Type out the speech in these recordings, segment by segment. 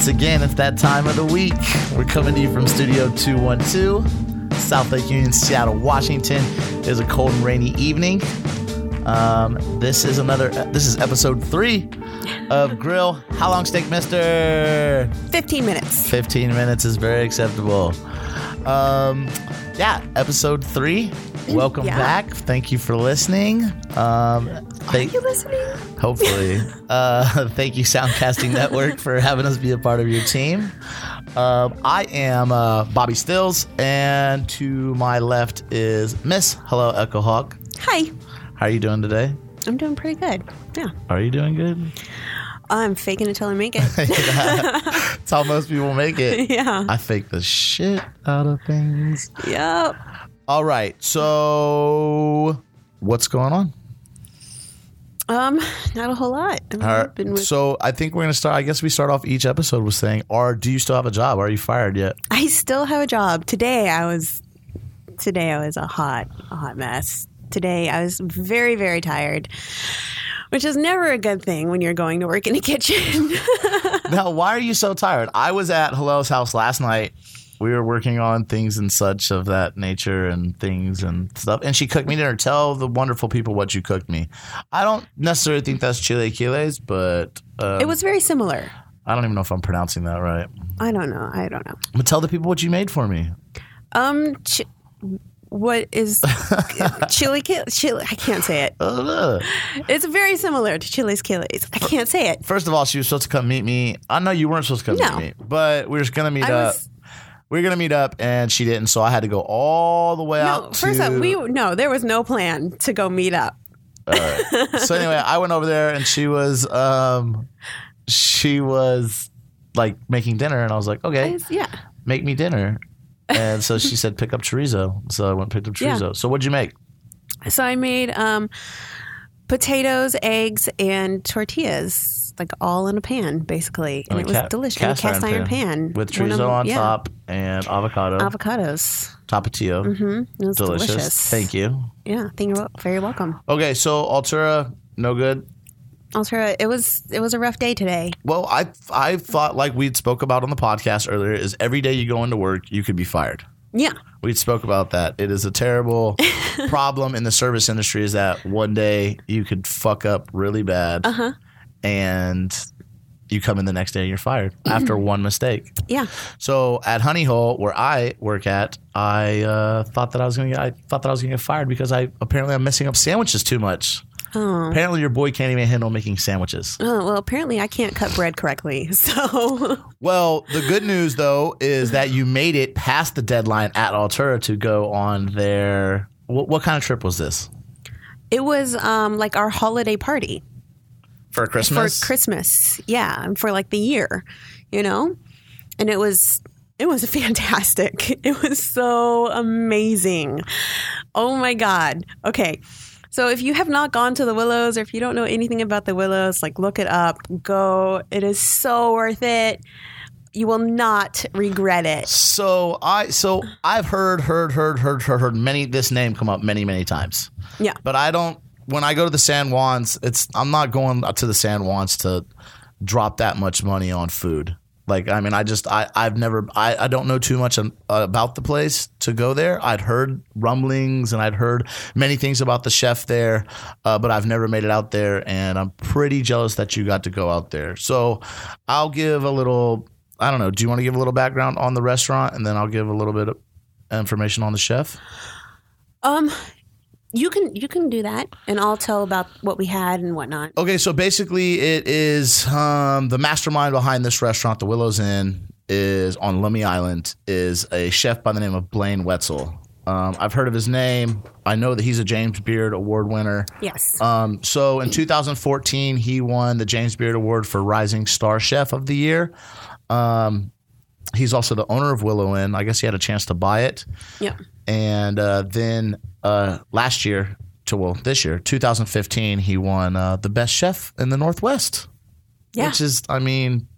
Once again, it's that time of the week. We're coming to you from Studio 212, South Lake Union, Seattle, Washington. It is a cold and rainy evening. Um, this is another. This is episode three of Grill. How long steak, Mister? 15 minutes. 15 minutes is very acceptable. Um, yeah, episode three. Welcome Yeah. back. Thank you for listening. Um, Are thank, you listening? hopefully. uh, thank you, Soundcasting Network, for having us be a part of your team. Um, I am uh, Bobby Stills, and to my left is Miss Hillel Echo Hawk. Hi. How are you doing today? I'm doing pretty good. Yeah. Are you doing good? I'm faking it till I make it. That's how most people make it. yeah. I fake the shit out of things. Yep. All right. So, what's going on? Um, not a whole lot. All right. been with- So, I think we're going to start. I guess we start off each episode with saying, or do you still have a job? Are you fired yet? I still have a job. Today I was today I was a hot a hot mess. Today I was very very tired. Which is never a good thing when you're going to work in a kitchen. now, why are you so tired? I was at Hillel's house last night. We were working on things and such of that nature and things and stuff. And she cooked me dinner. Tell the wonderful people what you cooked me. I don't necessarily think that's chilaquiles, but um, it was very similar. I don't even know if I'm pronouncing that right. I don't know. I don't know. But tell the people what you made for me. Um ch- what is chili chili I can't say it. It's very similar to Chili's Killies. I can't say it. First of all, she was supposed to come meet me. I know you weren't supposed to come No. meet me, but we were just gonna meet I up. was we were gonna meet up, and she didn't, so I had to go all the way no. out. First to, up, we no. There was no plan to go meet up. so anyway, I went over there, and she was, um, she was like making dinner, and I was like, okay, was- yeah, make me dinner. And so she said, pick up chorizo. So I went and picked up Yeah. chorizo. So what'd you make? so I made um, potatoes, eggs, and tortillas, like all in a pan, basically, and In a it was ca- delicious. In a cast iron pan, with One of chorizo on yeah, top and avocado, avocados. tapatio. Mm-hmm. It was Delicious. delicious. Thank you. Yeah, thank you're very welcome. Okay, so Altura, no good. Altura, it was it was a rough day today. Well, I I thought like we'd spoke about on the podcast earlier is every day you go into work you could be fired. Yeah, We spoke about that. It is a terrible problem in the service industry is that one day you could fuck up really bad uh huh. And you come in the next day and you're fired after one mistake. Yeah, So at Honey Hole, where I work at, I uh, thought that I was gonna get I thought that I was gonna get fired because I apparently I'm messing up sandwiches too much. oh. Apparently your boy can't even handle making sandwiches. Oh, well, apparently I can't cut bread correctly. So, Well, the good news though is that you made it past the deadline at Altura to go on their. What, what kind of trip was this it was um, like our holiday party for Christmas? for Christmas. Yeah, and for like the year, you know? And it was it was fantastic. It was so amazing. Oh my god. Okay. So if you have not gone to the Willows or if you don't know anything about the Willows, like look it up. Go. It is so worth it. You will not regret it. So I so I've heard heard heard heard heard heard many this name come up many many times, Yeah. but I don't. When I go to the San Juans, it's I'm not going to the San Juans to drop that much money on food. Like I mean, I just I I've never I, I don't know too much um, about the place to go there. I'd heard rumblings and I'd heard many things about the chef there, uh, but I've never made it out there, and I'm pretty jealous that you got to go out there. So I'll give a little. I don't know. Do you want to give a little background on the restaurant, and then I'll give a little bit of information on the chef? Um you can you can do that and I'll tell about what we had and whatnot. Okay, so basically, it is um, the mastermind behind this restaurant, the Willows Inn, is on Lummi Island. Is a chef by the name of Blaine Wetzel. Um, I've heard of his name. I know that he's a James Beard Award winner. Yes. Um, so in 2014, he won the James Beard Award for Rising Star Chef of the Year. Um, he's also the owner of Willow Inn. I guess he had a chance to buy it. Yep. And uh, then uh, last year, to well, this year, 2015, he won uh, the best chef in the Northwest. Yeah. Which is, I mean,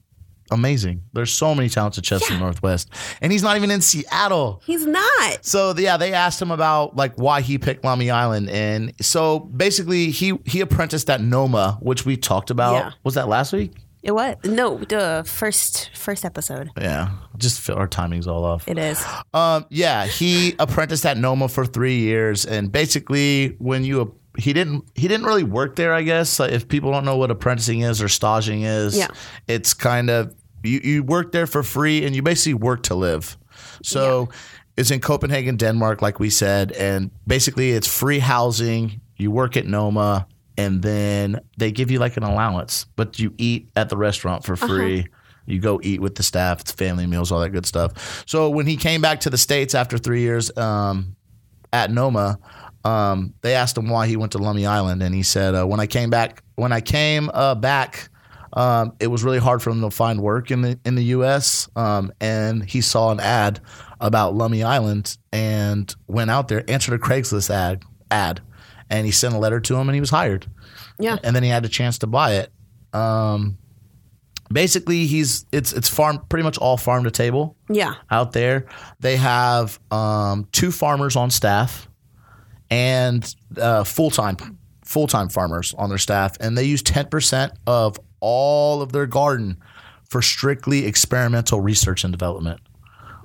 amazing. There's so many talented chefs in the Northwest, and he's not even in Seattle. He's not. So yeah, they asked him about like why he picked Lummi Island, and so basically he he apprenticed at Noma, which we talked about. Yeah. Was that last week? It was no the first first episode. Yeah, just feel our timing's all off. It is. Um, yeah, he apprenticed at Noma for three years, and basically, when you he didn't he didn't really work there. I guess like, if people don't know what apprenticing is or staging is, Yeah. it's kind of you you work there for free, and you basically work to live. So it's in Copenhagen, Denmark, like we said, and basically it's free housing. You work at Noma, and then they give you like an allowance, but you eat at the restaurant for free. You go eat with the staff. It's family meals, all that good stuff. So when he came back to the states after three years um, at Noma, um, they asked him why he went to Lummi Island, and he said, uh, "When I came back, when I came uh, back, um, it was really hard for him to find work in the in the U.S. Um, and he saw an ad about Lummi Island and went out there, answered a Craigslist ad, ad, and he sent a letter to him, and he was hired. Yeah. and then he had a chance to buy it. Um, basically, he's it's it's farm pretty much all farm to table Yeah. out there. They have um, two farmers on staff and uh, full time full time farmers on their staff, and they use ten percent of all of their garden for strictly experimental research and development,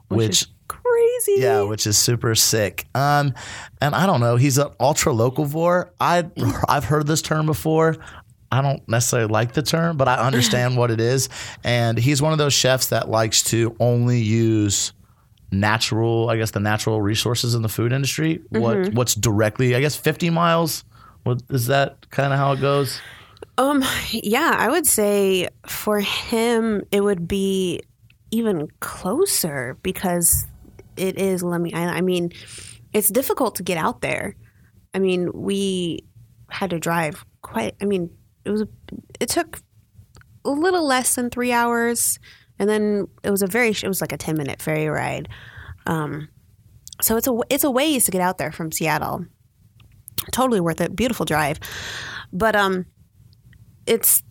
which. is crazy. yeah, which is super sick. Um, and I don't know, he's an ultra locavore. I I've heard this term before. I don't necessarily like the term, but I understand what it is. And he's one of those chefs that likes to only use natural, I guess, the natural resources in the food industry. What what's directly, I guess, fifty miles. What is that kind of how it goes? Um. Yeah, I would say for him it would be even closer because it is Lummi Island. I mean, it's difficult to get out there. I mean, we had to drive quite. I mean, it was. It took a little less than three hours, and then it was a very. It was like a ten minute ferry ride. Um, so it's a it's a ways to get out there from Seattle. Totally worth it. Beautiful drive, but um, it's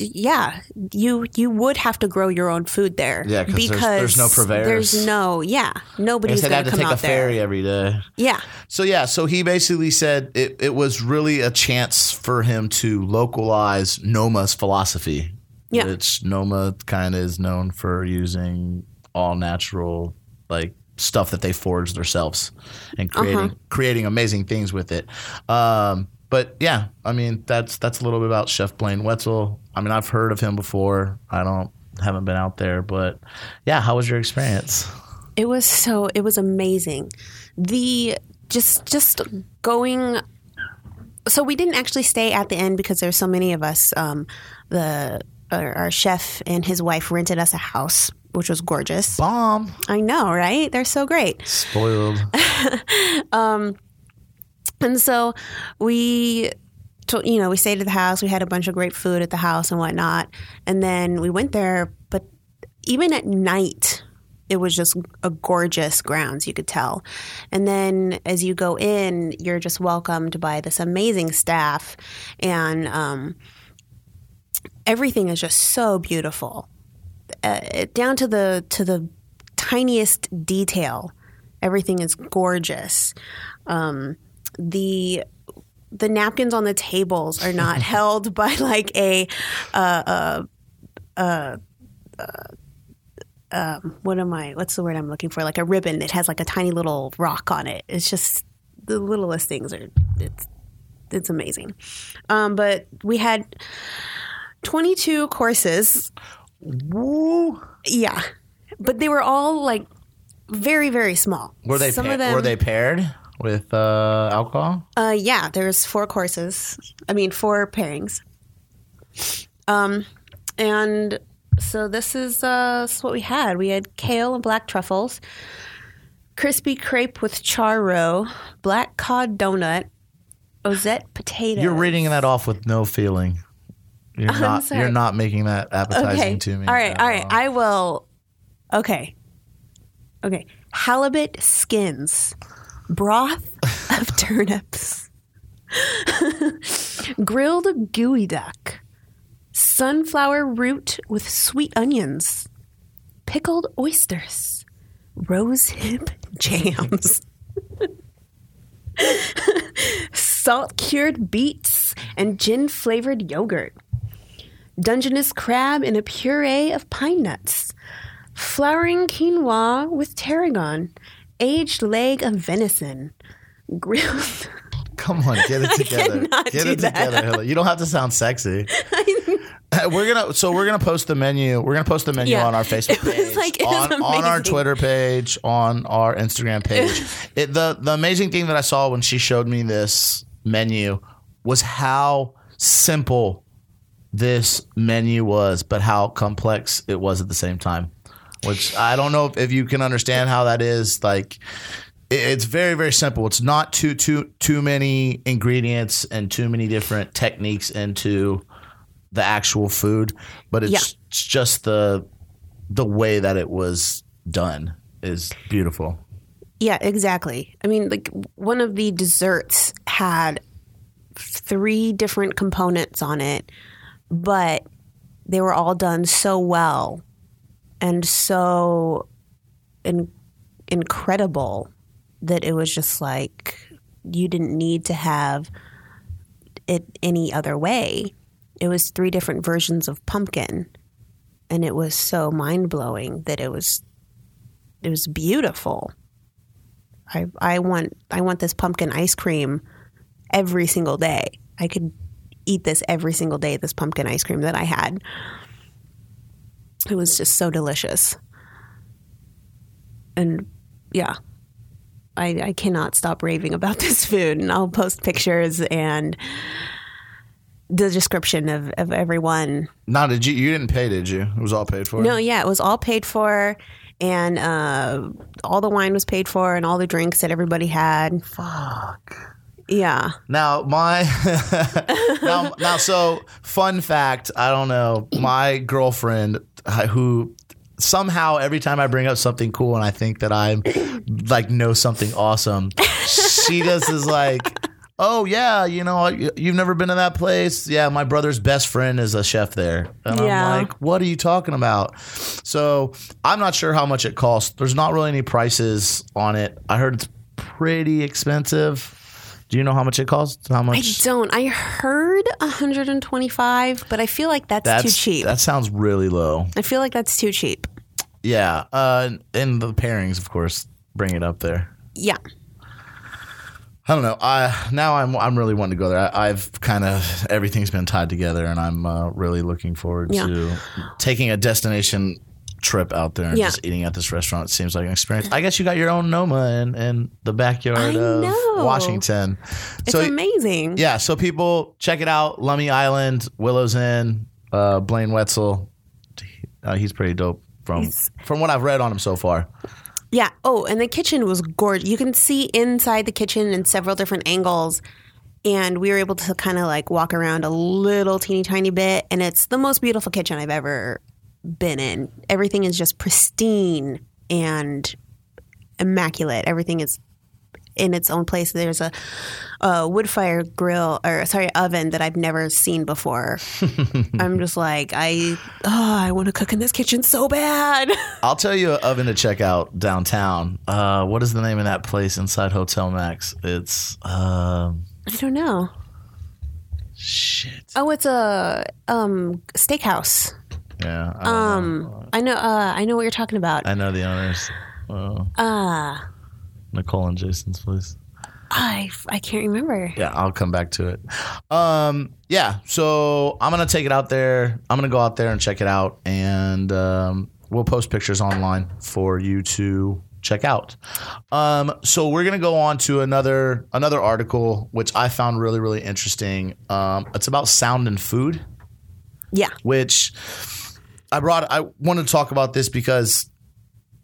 yeah you you would have to grow your own food there Yeah, 'cause there's- there's no purveyors. there's no yeah nobody's had to come take out a ferry there every day. yeah So yeah, so he basically said it, it was really a chance for him to localize Noma's philosophy. Yeah. Which Noma kind of is known for using all natural like stuff that they forage themselves and creating Uh-huh. creating amazing things with it. Um, but yeah, I mean that's that's a little bit about Chef Blaine Wetzel. I mean I've heard of him before. I don't haven't been out there, but yeah, how was your experience? It was so it was amazing. The just just going so we didn't actually stay at the end because there's so many of us. Um, the our, our chef and his wife rented us a house, which was gorgeous. Bomb. I know, right? They're so great. Spoiled. And so we, you know, we stayed at the house. We had a bunch of great food at the house and whatnot. And then we went there. But even at night, it was just a gorgeous grounds, you could tell. And then as you go in, you're just welcomed by this amazing staff. And um, everything is just so beautiful. Uh, down to the to the tiniest detail. Everything is gorgeous. Um, the the napkins on the tables are not held by like a uh, uh, uh, uh, um, what am I? What's the word I'm looking for? Like a ribbon. that has like a tiny little rock on it. It's just the littlest things are. It's it's amazing. Um, but we had 22 courses. Woo. Yeah, but they were all like very very small. Were they Some pa- of them, were they paired with uh, alcohol? Uh, yeah, there's four courses. I mean, four pairings. Um, and so this is, uh, this is what we had. We had kale and black truffles, crispy crepe with char roe, black cod donut, ozette potato. You're reading that off with no feeling. You're not. sorry. You're not making that appetizing okay. to me. All right. All right. all. I will. Okay, okay. Halibut skins, broth of turnips, grilled geoduck, sunflower root with sweet onions, pickled oysters, rose hip jams. Salt cured beets and gin flavored yogurt, Dungeness crab in a puree of pine nuts, flowering quinoa with tarragon, aged leg of venison, grilled. Come on, get it together. Get it that. together, Hillary. You don't have to sound sexy. we're gonna so we're gonna post the menu. We're gonna post the menu Yeah. on our Facebook page, like- on, on our. Twitter page, on our Instagram page. it, the the amazing thing that I saw when she showed me this menu was how simple this menu was, but how complex it was at the same time. Which I don't know if, you can understand how that is. Like, it's very very simple. It's not too too too many ingredients and too many different techniques into the actual food, but it's Yeah. it's just the the way that it was done is beautiful. Yeah, exactly. I mean, like one of the desserts had three different components on it, but they were all done so well and so in- incredible that it was just like you didn't need to have it any other way. It was three different versions of pumpkin, and it was so mind blowing that it was it was beautiful. I I want I want this pumpkin ice cream every single day. I could eat this every single day. This pumpkin ice cream that I had. It was just so delicious. And yeah, I, I cannot stop raving about this food. And I'll post pictures and the description of, of everyone Now, did you you didn't pay? Did you? It was all paid for. no, yeah, it was all paid for, and uh, all the wine was paid for, and all the drinks that everybody had. Fuck. Yeah, Now my now now so fun fact. I don't know. My girlfriend uh, who somehow every time I bring up something cool and I think that I'm like know something awesome, she just is like. Oh yeah, you know you- you've never been to that place. Yeah, my brother's best friend is a chef there, and Yeah. I'm like, what are you talking about? So I'm not sure how much it costs. There's not really any prices on it. I heard it's pretty expensive. Do you know how much it costs? How much? I don't. I heard 125, but I feel like that's, That's too cheap. That sounds really low. I feel like that's too cheap. Yeah, uh, and the pairings, of course, bring it up there. Yeah, I don't know. I now I'm I'm really wanting to go there. I, I've kind of everything's been tied together, and I'm uh, really looking forward Yeah. to taking a destination trip out there and Yeah. just eating at this restaurant. It seems like an experience. I guess you got your own Noma in, in the backyard of. Washington. it's so amazing. yeah, so people check it out. Lummi Island, Willows Inn, uh, Blaine Wetzel. Uh, he's pretty dope from He's- from what I've read on him so far. Yeah. Oh, and the kitchen was gorgeous. You can see inside the kitchen in several different angles. And we were able to kind of like walk around a little teeny tiny bit. And it's the most beautiful kitchen I've ever been in. Everything is just pristine and immaculate. Everything is in its own place. There's a, a wood fire grill or sorry oven that I've never seen before. I'm just like I oh I want to cook in this kitchen so bad. I'll tell you an oven to check out downtown. Uh, what is the name of that place inside Hotel Max? It's um, I don't know. shit. Oh, it's a um steakhouse. Yeah, I, don't know. Um, I know. Uh, I know what you're talking about. I know the owners. Uh, Ah, Nicole and Jason's place. I I can't remember. Yeah, I'll come back to it. Um, yeah, so I'm gonna take it out there. I'm gonna go out there and check it out, and um, we'll post pictures online for you to check out. Um, so we're gonna go on to another another article which I found really really interesting. Um, it's about sound and food Yeah, which I brought. I wanted to talk about this because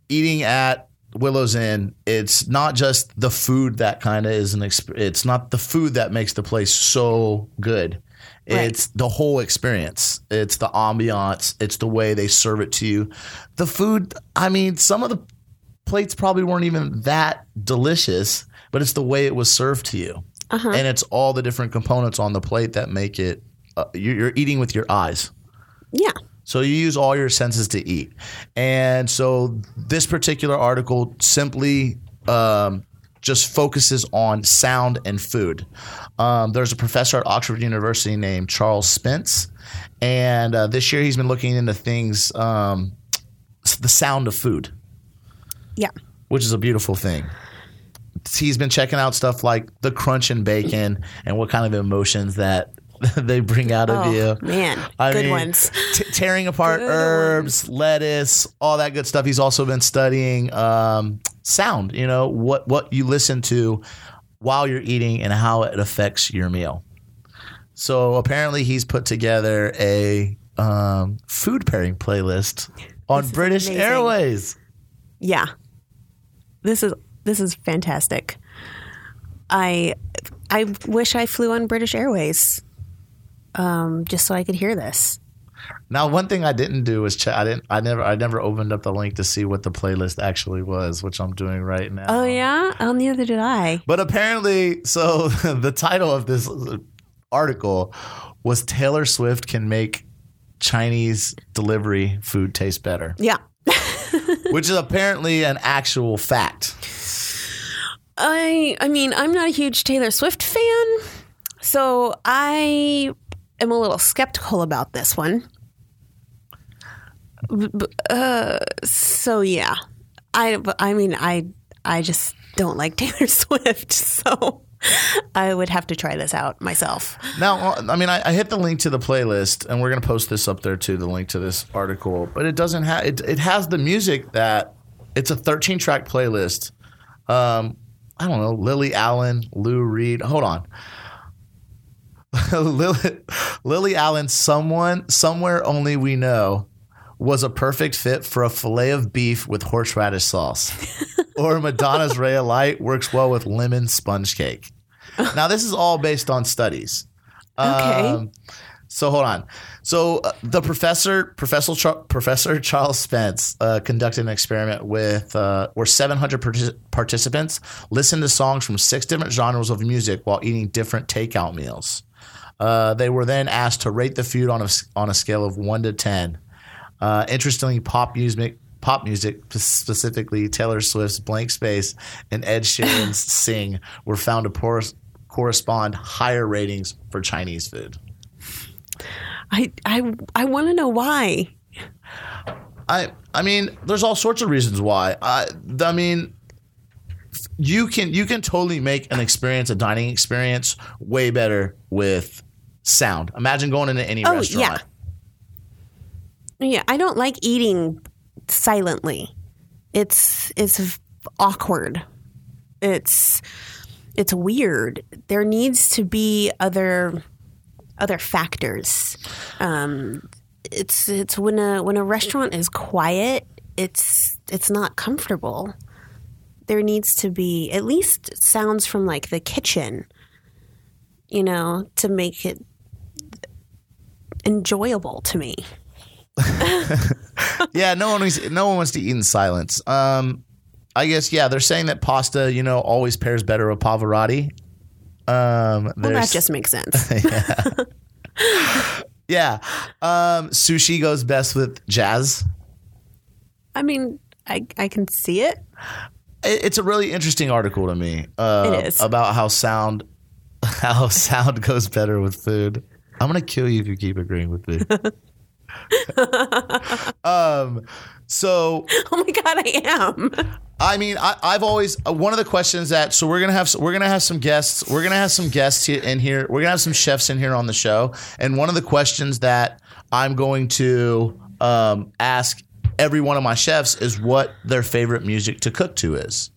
eating at Willow's Inn, it's not just the food that kind of is an. Exp- it's not the food that makes the place so good. Right. It's the whole experience. It's the ambiance. It's the way they serve it to you. The food. I mean, some of the plates probably weren't even that delicious, but it's the way it was served to you, Uh-huh. and it's all the different components on the plate that make it. Uh, you're, you're eating with your eyes. yeah, So you use all your senses to eat. And so this particular article simply um, just focuses on sound and food. Um, there's a professor at Oxford University named Charles Spence, and uh, this year he's been looking into things, um, the sound of food, Yeah. which is a beautiful thing. He's been checking out stuff like the crunch in bacon and what kind of emotions that they bring out of Oh, you. man. I Good mean, ones. t- tearing apart Good herbs, lettuce, all that good stuff. He's also been studying um, sound. You know what what you listen to while you're eating and how it affects your meal. So apparently, he's put together a um, food pairing playlist on is British. Airways. Yeah. This is this is fantastic. I I wish I flew on British Airways. Um, just so I could hear this. Now, one thing I didn't do was check. I didn't. I never. I never opened up the link to see what the playlist actually was, which I'm doing right now. Oh yeah? Oh neither did I. But apparently, so the title of this article was Taylor Swift can make Chinese delivery food taste better, Yeah. which is apparently an actual fact. I I mean, I'm not a huge Taylor Swift fan, so I am a little skeptical about this one. Uh, so yeah, I I mean I I just don't like Taylor Swift, so I would have to try this out myself. Now, I mean, I, I hit the link to the playlist, and we're to post this up there too. The link to this article, but it doesn't have it. It has the music that it's a 13 track playlist. Um, I don't know, Lily Allen, Lou Reed. Hold on. Lily, Lily Allen, someone, somewhere only we know, was a perfect fit for a fillet of beef with horseradish sauce. or Madonna's Ray of Light works well with lemon sponge cake. Now, this is all based on studies. Okay. Um, so hold on. So uh, the professor, Professor Char- Professor Charles Spence, uh, conducted an experiment with uh, where 700 partic- participants listened to songs from six different genres of music while eating different takeout meals. Uh, they were then asked to rate the food on a on a scale of one to ten. Uh, interestingly, pop music. Pop music, specifically Taylor Swift's "Blank Space" and Ed Sheeran's "Sing," were found to por- correspond higher ratings for Chinese food. I I I want to know why. I I mean, there's all sorts of reasons why. I I mean, you can you can totally make an experience, a dining experience, way better with sound. Imagine going into any Oh, restaurant. yeah. Yeah, I don't like eating silently. It's it's awkward. It's it's weird. There needs to be other other factors. Um, it's it's when a when a restaurant is quiet, it's it's not comfortable. There needs to be at least sounds from like the kitchen, you know, to make it enjoyable to me. yeah, no one wants, no one wants to eat in silence. Um, I guess yeah, they're saying that pasta, you know, always pairs better with Pavarotti. Um, Well, that just makes sense. yeah, um, sushi goes best with jazz. I mean, I I can see it. it- it's a really interesting article to me uh, It is. about how sound how sound goes better with food. I'm gonna kill you if you keep agreeing with me. um, so Oh my god, I am. I mean, I, I've always uh, one of the questions that so we're gonna have we're gonna have some guests we're gonna have some guests here in here we're gonna have some chefs in here on the show and one of the questions that I'm going to um, ask every one of my chefs is what their favorite music to cook to is,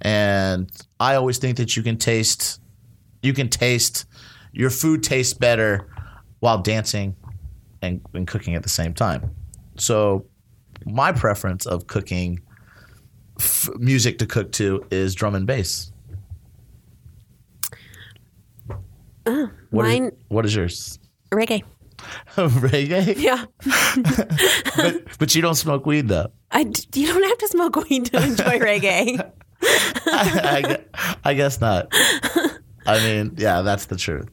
and I always think that you can taste you can taste your food tastes better while dancing and, and cooking at the same time. So my preference of cooking f- music to cook to is drum and bass. Uh, what is- Mine what is yours? reggae. Reggae? Yeah, but, but you don't smoke weed though. I d- you don't have to smoke weed to enjoy reggae. I, gue- I guess not. I mean, yeah, that's the truth.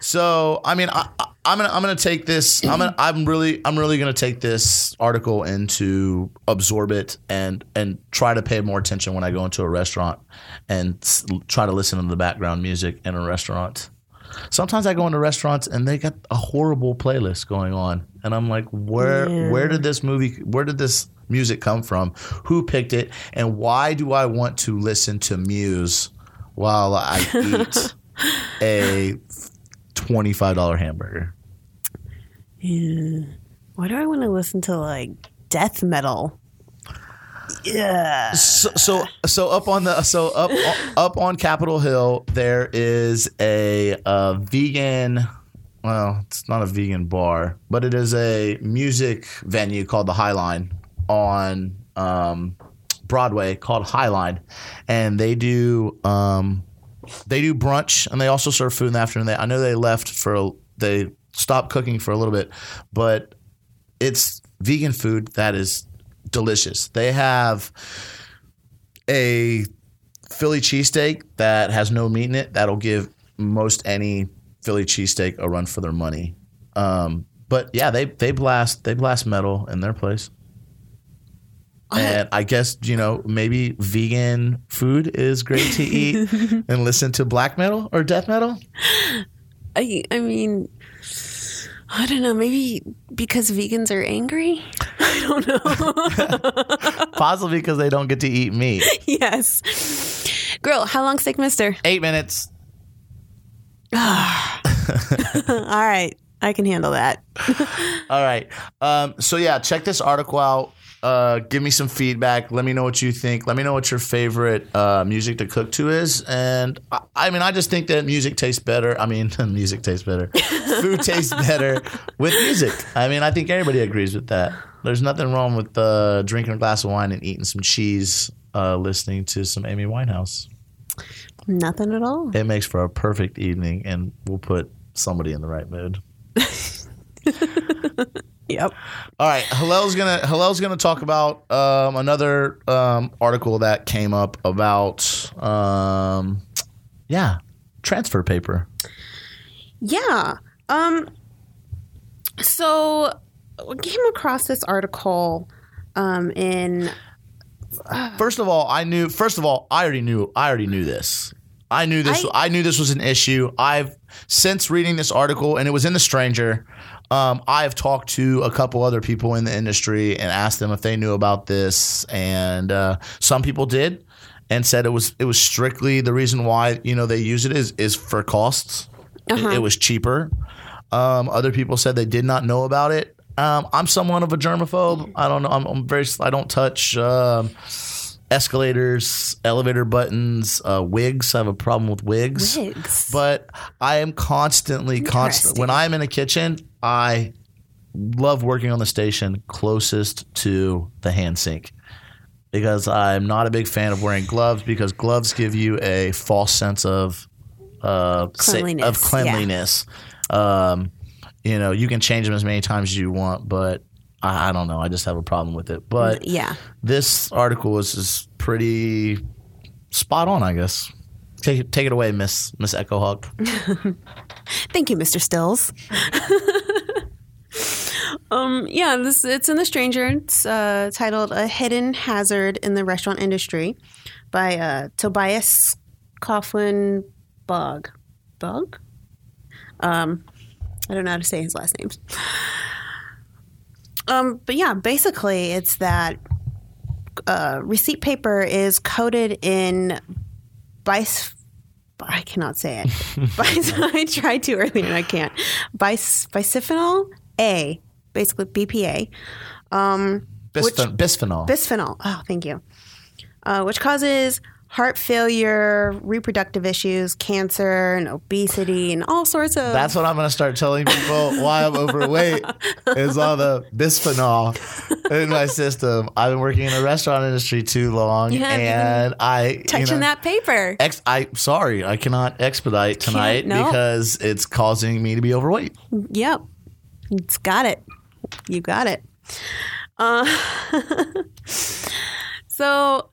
So, I mean, I, I- I'm gonna I'm gonna take this. I'm gonna I'm really I'm really gonna take this article into absorb it and and try to pay more attention when I go into a restaurant and s- try to listen to the background music in a restaurant. Sometimes I go into restaurants and they got a horrible playlist going on, and I'm like, where Yeah. where did this movie where did this music come from? Who picked it? And why do I want to listen to Muse while I eat a twenty five dollar hamburger? Yeah. Why do I want to listen to like death metal? Yeah. So, so so up on the so up up on Capitol Hill there is a, uh vegan well it's not a vegan bar but it is a music venue called the Highline on um, Broadway called Highline and they do um, they do brunch and they also serve food in the afternoon. They, I know they left for they stopped cooking for a little bit, but it's vegan food that is delicious. They have a Philly cheesesteak that has no meat in it. That'll give most any Philly cheesesteak a run for their money. Um, but yeah, they they blast they blast metal in their place. And I guess you know maybe vegan food is great to eat and listen to black metal or death metal. I, I mean, I don't know. Maybe because vegans are angry? I don't know. Possibly because they don't get to eat meat. yes. Girl, how long steak mister? Eight minutes. All right. I can handle that. All right. Um, so yeah, check this article out. Uh, give me some feedback. Let me know what you think. Let me know what your favorite uh, music to cook to is. And I, I mean, I just think that music tastes better. I mean, music tastes better. Food tastes better with music. I mean, I think everybody agrees with that. There's nothing wrong with uh, drinking a glass of wine and eating some cheese, uh, listening to some Amy Winehouse. Nothing at all. It makes for a perfect evening, and we'll put somebody in the right mood. Yep. All right, Hillel's gonna Hillel's gonna talk about um, another um, article that came up about um, yeah transfer paper. Yeah. Um so I came across this article um in First of all, I knew. First of all, I already knew. I already knew this. I knew this. I, I- knew this was an issue. I've since reading this article, and it was in the Stranger. Um, I've talked to a couple other people in the industry and asked them if they knew about this, and uh, some people did, and said it was it was strictly the reason why you know they use it is is for costs. It- It, was cheaper. Um, other people said they did not know about it. Um, I'm somewhat of a germaphobe. I don't know. I'm, I'm very. I don't touch um, escalators, elevator buttons, uh, wigs. I have a problem with wigs. Wigs. But I am constantly constant Interesting. when I'm in a kitchen. I love working on the station closest to the hand sink because I'm not a big fan of wearing gloves because gloves give you a false sense of uh, sa- Cleanliness, of cleanliness. Um, you know, you can change them as many times as you want, but I, I don't know. I just have a problem with it. But yeah. this article is, is pretty spot on, I guess. Take it, take it away, Miss Miss Echo Hawk. Thank you, Mr. Stills. um, yeah, this it's in the Stranger. It's uh, titled "A Hidden Hazard in the Restaurant Industry" by uh, Tobias Coughlin Bug. Bug. Um, I don't know how to say his last name. Um, but yeah, basically, it's that uh, receipt paper is coated in bis. I cannot say it. I tried to earlier and I can't. Bis- bisphenol A, basically BPA, um, Bisphen- bisphenol. bisphenol. Oh, thank you. Uh, which causes heart failure, reproductive issues, cancer, and obesity, and all sorts of. That's what I'm going to start telling people why I'm overweight is all the bisphenol in my system. I've been working in the restaurant industry too long, and I touching you know, that paper. Ex- I sorry, I cannot expedite tonight no. because it's causing me to be overweight. Yep. It's got it. You got it. Uh, so,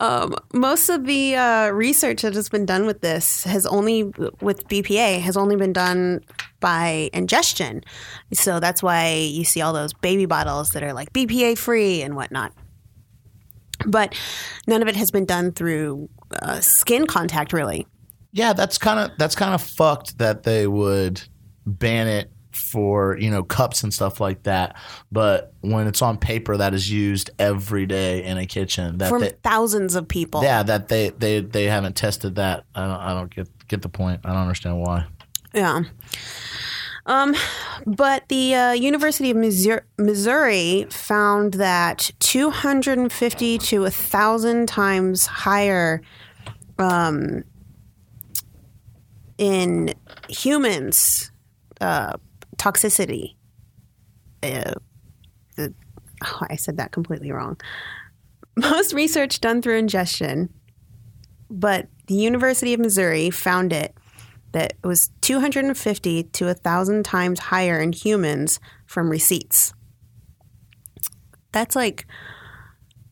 um, most of the uh, research that has been done with this has only, with BPA, has only been done by ingestion. So that's why you see all those baby bottles that are like BPA free and whatnot. But none of it has been done through uh, skin contact, really. Yeah, that's kind of that's kind of fucked that they would ban it for you know cups and stuff like that. But when it's on paper that is used every day in a kitchen, that From they, thousands of people. yeah, that they they they haven't tested that. I don't I don't get get the point. I don't understand why. Yeah. Um, but the uh, University of Missouri, Missouri found that 250 to 1,000 times higher um, in humans uh, toxicity. Uh, the, oh, I said that completely wrong. Most research done through ingestion, but the University of Missouri found it that it was 250 to 1,000 times higher in humans from receipts. That's like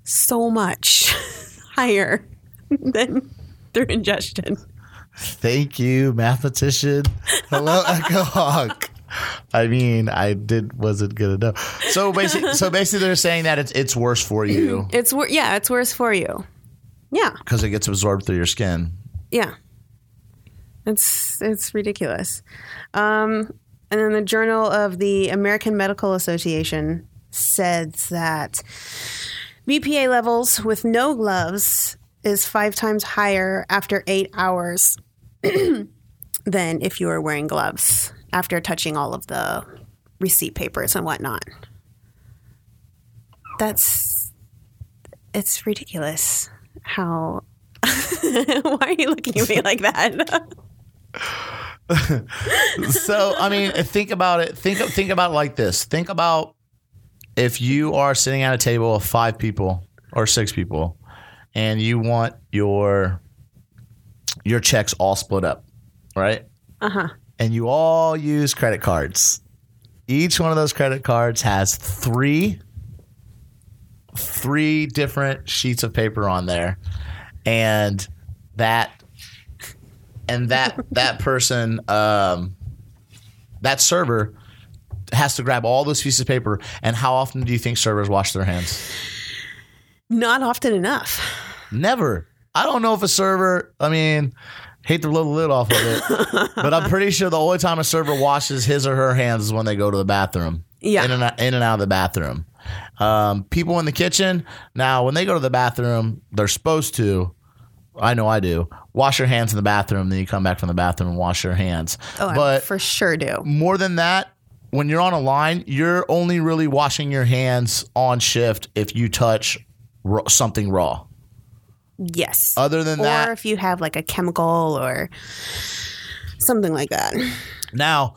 so much higher than through ingestion. Thank you, mathematician. Hillel, Echo Hawk. I mean, I did wasn't good enough. So basically, so basically, they're saying that it's it's worse for you It's wor- yeah, it's worse for you. Yeah, because it gets absorbed through your skin. yeah. It's it's ridiculous. Um, and then the Journal of the American Medical Association says that BPA levels with no gloves is five times higher after eight hours than if you were wearing gloves after touching all of the receipt papers and whatnot. That's it's ridiculous how why are you looking at me like that? so I mean, think about it. Think think about it like this. Think about if you are sitting at a table of five people or six people, and you want your your checks all split up, right? Uh huh. And you all use credit cards. Each one of those credit cards has three three different sheets of paper on there, and that and that that person um, that server has to grab all those pieces of paper and how often do you think servers wash their hands Not often enough. never i don't know if a server i mean hate to blow the lid off of it but i'm pretty sure the only time a server washes his or her hands is when they go to the bathroom Yeah. in and out, in and out of the bathroom um, people in the kitchen now when they go to the bathroom they're supposed to I know I do. Wash your hands in the bathroom, then you come back from the bathroom and wash your hands. Oh, I but for sure do. more than that, when you're on a line, you're only really washing your hands on shift if you touch something raw. Yes. Other than or that, or if you have like a chemical or something like that. now,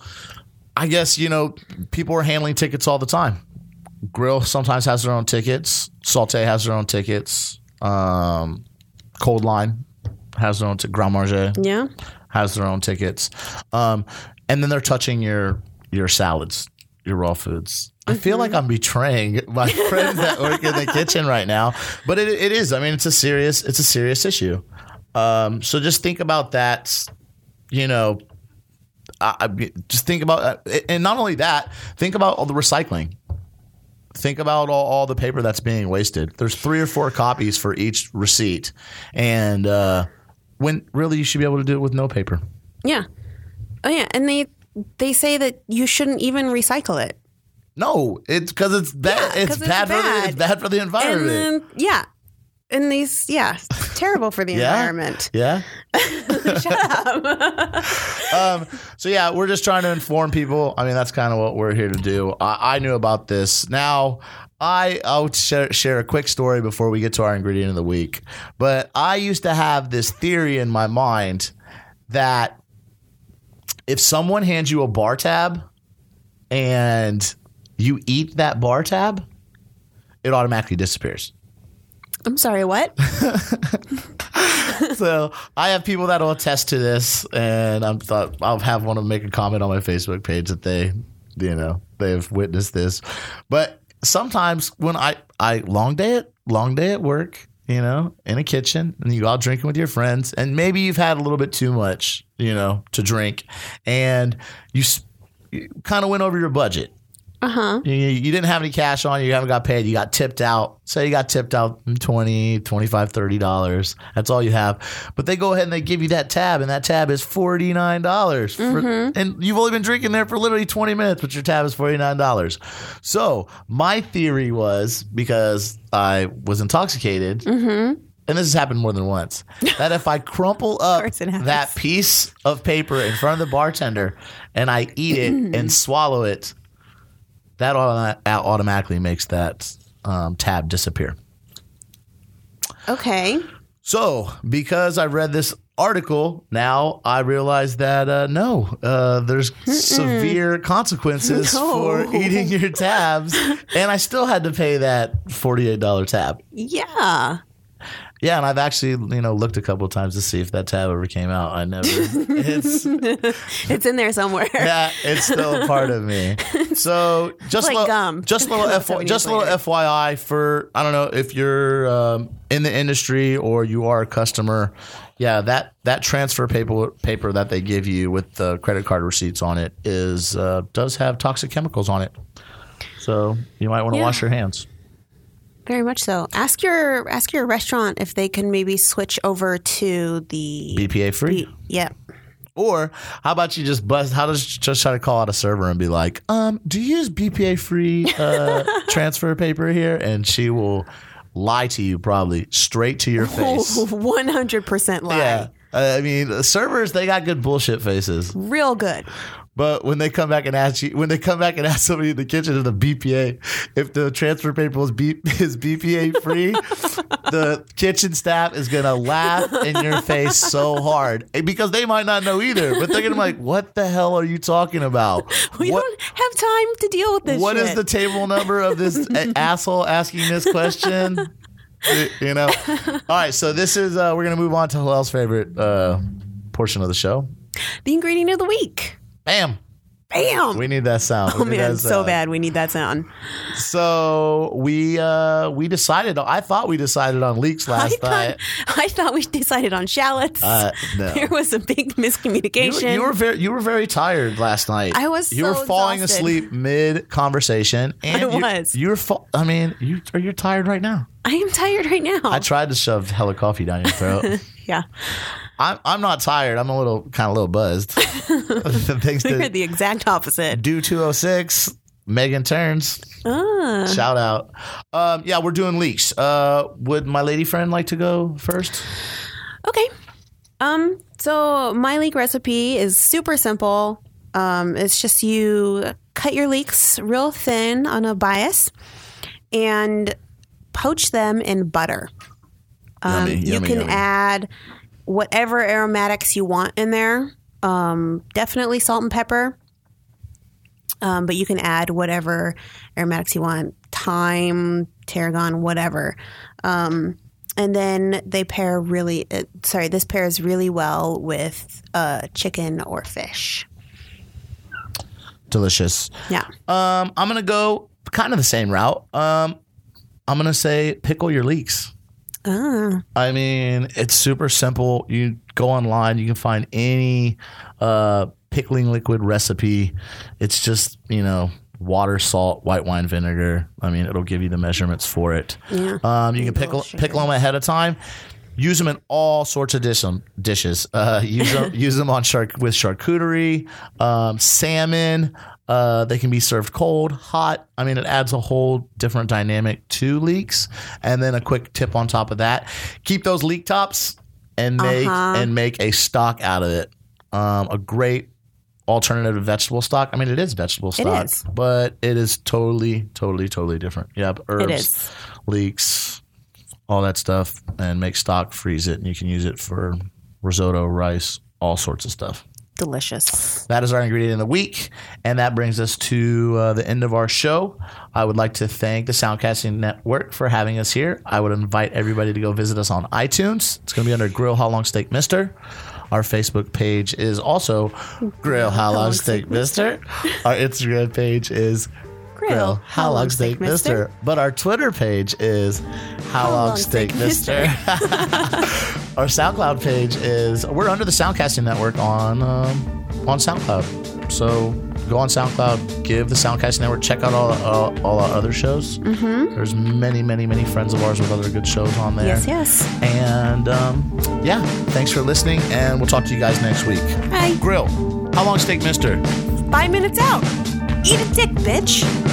I guess, you know, people are handling tickets all the time. Grill sometimes has their own tickets. Saute has their own tickets. Um, Cold Line has their own t- garde manger. Yeah. has their own tickets. Um, and then they're touching your your salads, your raw foods. I feel like I'm betraying my friends that work in the kitchen right now, but it, it is. I mean, it's a serious it's a serious issue. Um, so just think about that. You know, I, I, just think about and not only that, think about all the recycling. Think about all, all the paper that's being wasted. There's three or four copies for each receipt, and uh, when really you should be able to do it with no paper. Yeah. Oh yeah, and they they say that you shouldn't even recycle it. No, it's because it's bad. Yeah, it's 'cause it's bad, for the it's bad for the And environment. then yeah. And these yeah, it's terrible for the Yeah? environment. yeah. Shut up. Um, so yeah, we're just trying to inform people. I mean, that's kind of what we're here to do. I, I knew about this. Now, I I'll share, share a quick story before we get to our ingredient of the week. But I used to have this theory in my mind that if someone hands you a bar tab and you eat that bar tab, it automatically disappears. I'm sorry, what? so I have people that will attest to this, and I'm thought I'll have one of them make a comment on my Facebook page that they, you know, they've witnessed this. But sometimes when I I long day at long day at work, you know, in a kitchen, and you out drinking with your friends, and maybe you've had a little bit too much, you know, to drink, and you s- kind of went over your budget. Uh huh. You, you didn't have any cash on you, you haven't got paid, you got tipped out. Say you got tipped out 20, 25, 30 dollars. That's all you have. But they go ahead and they give you that tab and that tab is $49. dollars and you've only been drinking there for literally 20 minutes, but your tab is $49. So, my theory was because I was intoxicated, and this has happened more than once, that if I crumple up course it happens. that piece of paper in front of the bartender and I eat it and swallow it, that auto- automatically makes that um, tab disappear. Okay. So, because I read this article, now I realize that uh, no, uh, there's severe consequences No. for eating your tabs, and I still had to pay that forty-eight dollar tab. Yeah. Yeah, and I've actually you know looked a couple of times to see if that tab ever came out. I never. It's It's in there somewhere. yeah, it's still a part of me. So just like little, gum. just little years just little. FYI for I don't know if you're um, in the industry or you are a customer. Yeah, that that transfer paper paper that they give you with the credit card receipts on it is uh, does have toxic chemicals on it. So you might want to Yeah. wash your hands. Very much so. Ask your ask your restaurant if they can maybe switch over to the BPA free. yeah. Or how about you just bust? How does just try to call out a server and be like, um, do you use BPA free uh, transfer paper here? And she will lie to you probably straight to your face. One hundred percent lie. yeah. I mean, servers they got good bullshit faces, Real good. But when they come back and ask you, when they come back and ask somebody in the kitchen in the BPA if the transfer paper was B, is BPA free, the kitchen staff is gonna laugh in your face so hard because they might not know either. But they're gonna be like, "What the hell are you talking about? We what don't have time to deal with this. what is shit. the table number of this asshole asking this question?" You know. All right, so this is uh, we're gonna move on to Hillel's favorite uh, portion of the show. the ingredient of the week? Bam. Bam. We need that sound. oh We need man, so sound. bad. We need that sound. So we uh we decided. I thought we decided on leeks I last night. I thought we decided on shallots. Uh, no. there was a big miscommunication. you were very you were very tired last night. I was You so were falling exhausted. asleep mid conversation, and I you, was. You were. Fa- I mean, you are you tired right now? I am tired right now. I tried to shove hella coffee down your throat. yeah, I'm I'm not tired. I'm a little kind of a little buzzed. Thanks we to the exact opposite. Do 206, Megan Turns. Ah. Shout out. Um, yeah, we're doing leeks. Uh, would my lady friend like to go first? Okay. Um. So my leek recipe is super simple. Um. It's just you cut your leeks real thin on a bias, and poach them in butter. Um, Yummy, you yummy, can yummy. add whatever aromatics you want in there. Um, definitely salt and pepper. Um, but you can add whatever aromatics you want thyme, tarragon, whatever. Um, and then they pair really, uh, sorry, this pairs really well with uh, chicken or fish. Delicious. Yeah. Um, I'm gonna go kind of the same route. Um, I'm gonna say pickle your leeks. Ah, I mean, it's super simple. You go online, you can find any uh, pickling liquid recipe. It's just you know water, salt, white wine vinegar. I mean, it'll give you the measurements for it. Yeah. Um, you can Maybe pickle pickle them ahead of time. Use them in all sorts of dish, dishes. Uh, use them use them on shark with charcuterie, um, salmon. Uh, they can be served cold, hot. I mean, it adds a whole different dynamic to leeks. And then a quick tip on top of that: keep those leek tops and make Uh-huh. and make a stock out of it. Um, a great alternative to vegetable stock. I mean, it is vegetable stock, is. but it is totally, totally, totally different. Yep, herbs, leeks, all that stuff, and make stock, freeze it, and you can use it for risotto, rice, all sorts of stuff. Delicious. That is our ingredient of the week, and that brings us to uh, the end of our show. I would like to thank the Soundcasting Network for having us here. I would invite everybody to go visit us on iTunes. It's going to be under Grill How Long Steak Mister. Our Facebook page is also Grill How Long Steak Mister. Our Instagram page is Grill How Long Steak Mister. But our Twitter page is How Long Steak Mister. Our SoundCloud page is we're under the Soundcasting Network on um, on SoundCloud. So go on SoundCloud, give the Soundcast Network, check out all all, all our other shows. Mm-hmm. There's many, many, many friends of ours with other good shows on there. Yes, yes. And um, yeah, thanks for listening, and we'll talk to you guys next week. Bye. Grill. How long steak, Mister? Five minutes out. Eat a dick, bitch.